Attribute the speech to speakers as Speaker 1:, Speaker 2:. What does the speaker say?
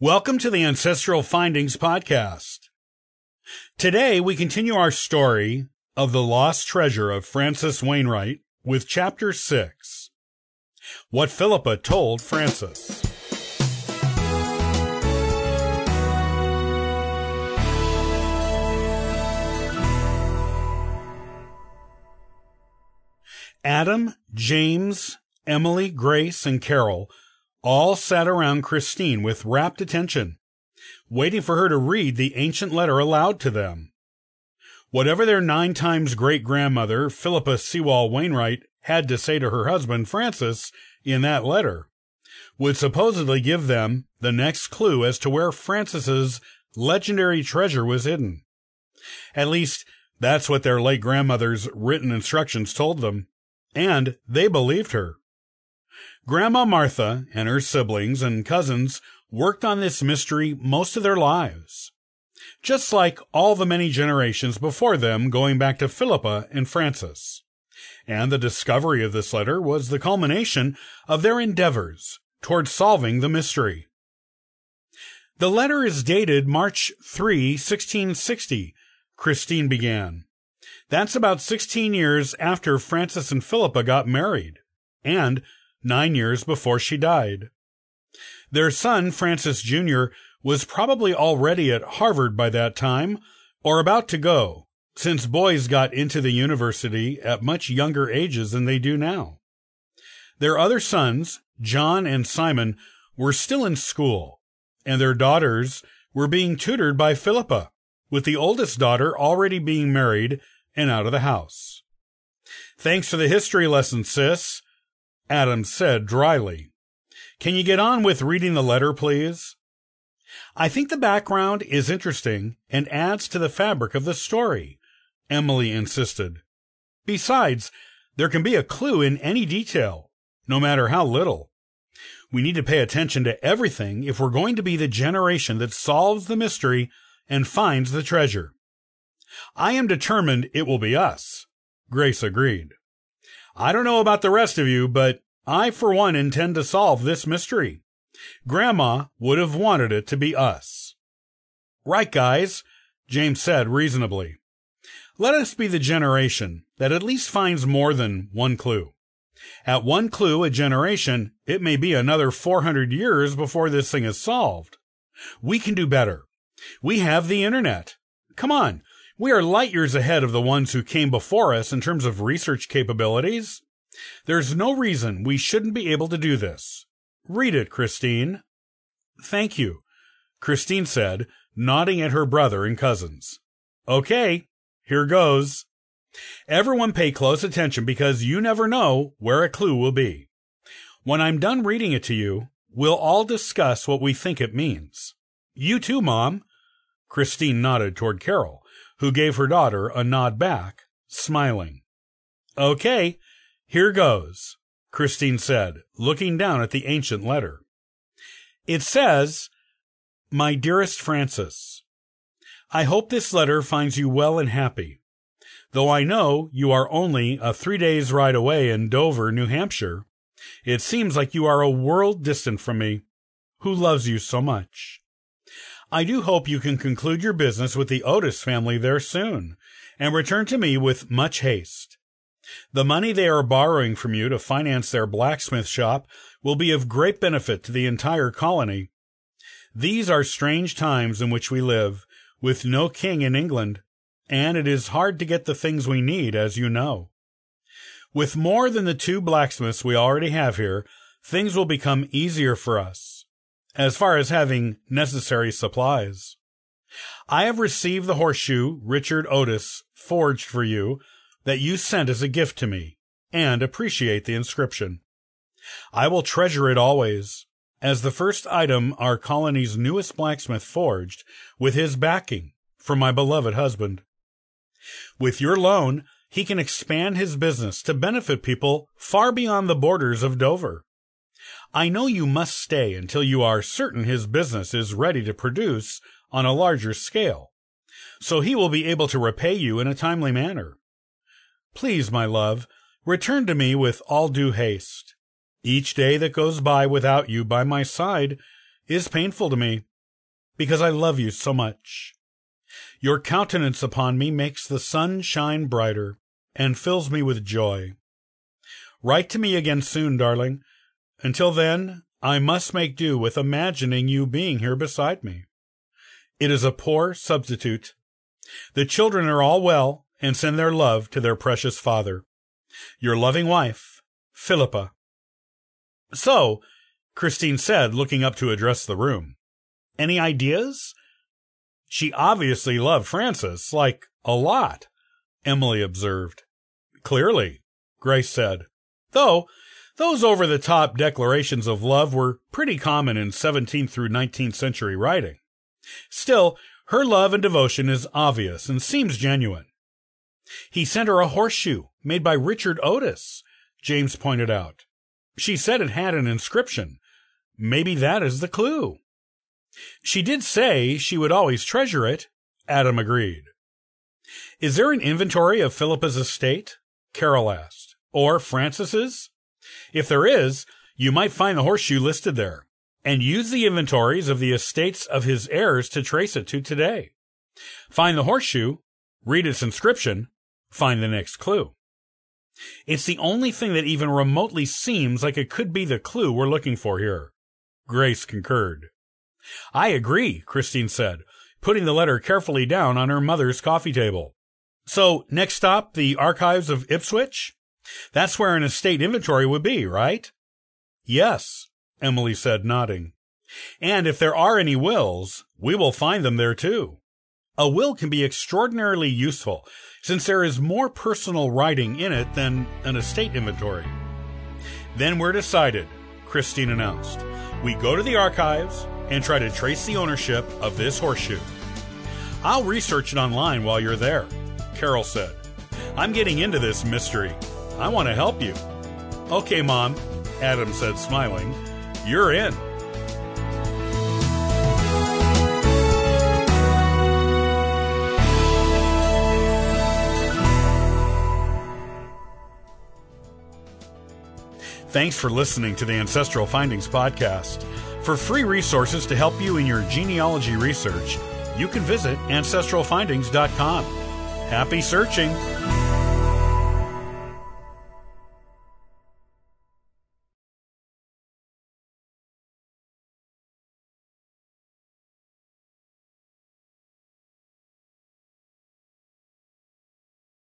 Speaker 1: Welcome to the Ancestral Findings Podcast. Today we continue our story of the lost treasure of Francis Wainwright with Chapter 6 What Philippa Told Francis. Adam, James, Emily, Grace, and Carol all sat around Christine with rapt attention, waiting for her to read the ancient letter aloud to them. Whatever their nine times great grandmother, Philippa Sewall Wainwright, had to say to her husband, Francis, in that letter, would supposedly give them the next clue as to where Francis's legendary treasure was hidden. At least, that's what their late grandmother's written instructions told them, and they believed her. Grandma Martha and her siblings and cousins worked on this mystery most of their lives, just like all the many generations before them going back to Philippa and Francis. And the discovery of this letter was the culmination of their endeavors toward solving the mystery. The letter is dated March 3, 1660, Christine began. That's about 16 years after Francis and Philippa got married, and nine years before she died. Their son, Francis Jr., was probably already at Harvard by that time, or about to go, since boys got into the university at much younger ages than they do now. Their other sons, John and Simon, were still in school, and their daughters were being tutored by Philippa, with the oldest daughter already being married and out of the house. Thanks for the history lesson, sis, Adam said dryly. Can you get on with reading the letter, please? I think the background is interesting and adds to the fabric of the story, Emily insisted. Besides, there can be a clue in any detail, no matter how little. We need to pay attention to everything if we're going to be the generation that solves the mystery and finds the treasure. I am determined it will be us, Grace agreed. I don't know about the rest of you, but I, for one, intend to solve this mystery. Grandma would have wanted it to be us. Right, guys, James said reasonably. Let us be the generation that at least finds more than one clue. At one clue a generation, it may be another 400 years before this thing is solved. We can do better. We have the internet. Come on, we are light years ahead of the ones who came before us in terms of research capabilities. There's no reason we shouldn't be able to do this. Read it, Christine. Thank you, Christine said, nodding at her brother and cousins. Okay, here goes. Everyone pay close attention because you never know where a clue will be. When I'm done reading it to you, we'll all discuss what we think it means. You too, Mom. Christine nodded toward Carol, who gave her daughter a nod back, smiling. Okay, here goes, Christine said, looking down at the ancient letter. It says, My dearest Francis, I hope this letter finds you well and happy. Though I know you are only a three days ride away in Dover, New Hampshire, it seems like you are a world distant from me, who loves you so much. I do hope you can conclude your business with the Otis family there soon, and return to me with much haste. The money they are borrowing from you to finance their blacksmith shop will be of great benefit to the entire colony. These are strange times in which we live, with no king in England, and it is hard to get the things we need, as you know. With more than the two blacksmiths we already have here, things will become easier for us as far as having necessary supplies. I have received the horseshoe Richard Otis forged for you that you sent as a gift to me, and appreciate the inscription. I will treasure it always, as the first item our colony's newest blacksmith forged with his backing for my beloved husband. With your loan, he can expand his business to benefit people far beyond the borders of Dover. I know you must stay until you are certain his business is ready to produce on a larger scale, so he will be able to repay you in a timely manner. Please, my love, return to me with all due haste. Each day that goes by without you by my side is painful to me, because I love you so much. Your countenance upon me makes the sun shine brighter and fills me with joy. Write to me again soon, darling. Until then, I must make do with imagining you being here beside me. It is a poor substitute. The children are all well and send their love to their precious father. Your loving wife, Philippa. So, Christine said, looking up to address the room. Any ideas? She obviously loved Francis, like, a lot, Emily observed. Clearly, Grace said. Though, those over the top declarations of love were pretty common in 17th through 19th century writing. Still, her love and devotion is obvious and seems genuine. He sent her a horseshoe made by Richard Otis, James pointed out. She said it had an inscription. Maybe that is the clue. She did say she would always treasure it, Adam agreed. Is there an inventory of Philippa's estate? Carol asked. Or Francis's? If there is, you might find the horseshoe listed there, and use the inventories of the estates of his heirs to trace it to today. Find the horseshoe, read its inscription, find the next clue. It's the only thing that even remotely seems like it could be the clue we're looking for here. Grace concurred. I agree, Christine said, putting the letter carefully down on her mother's coffee table. So, next stop, the archives of Ipswich? That's where an estate inventory would be, right? Yes, Emily said, nodding. And if there are any wills, we will find them there too. A will can be extraordinarily useful since there is more personal writing in it than an estate inventory. Then we're decided, Christine announced. We go to the archives and try to trace the ownership of this horseshoe. I'll research it online while you're there, Carol said. I'm getting into this mystery I want to help you. Okay, Mom, Adam said, smiling. You're in. Thanks for listening to the Ancestral Findings Podcast. For free resources to help you in your genealogy research, you can visit ancestralfindings.com. Happy searching!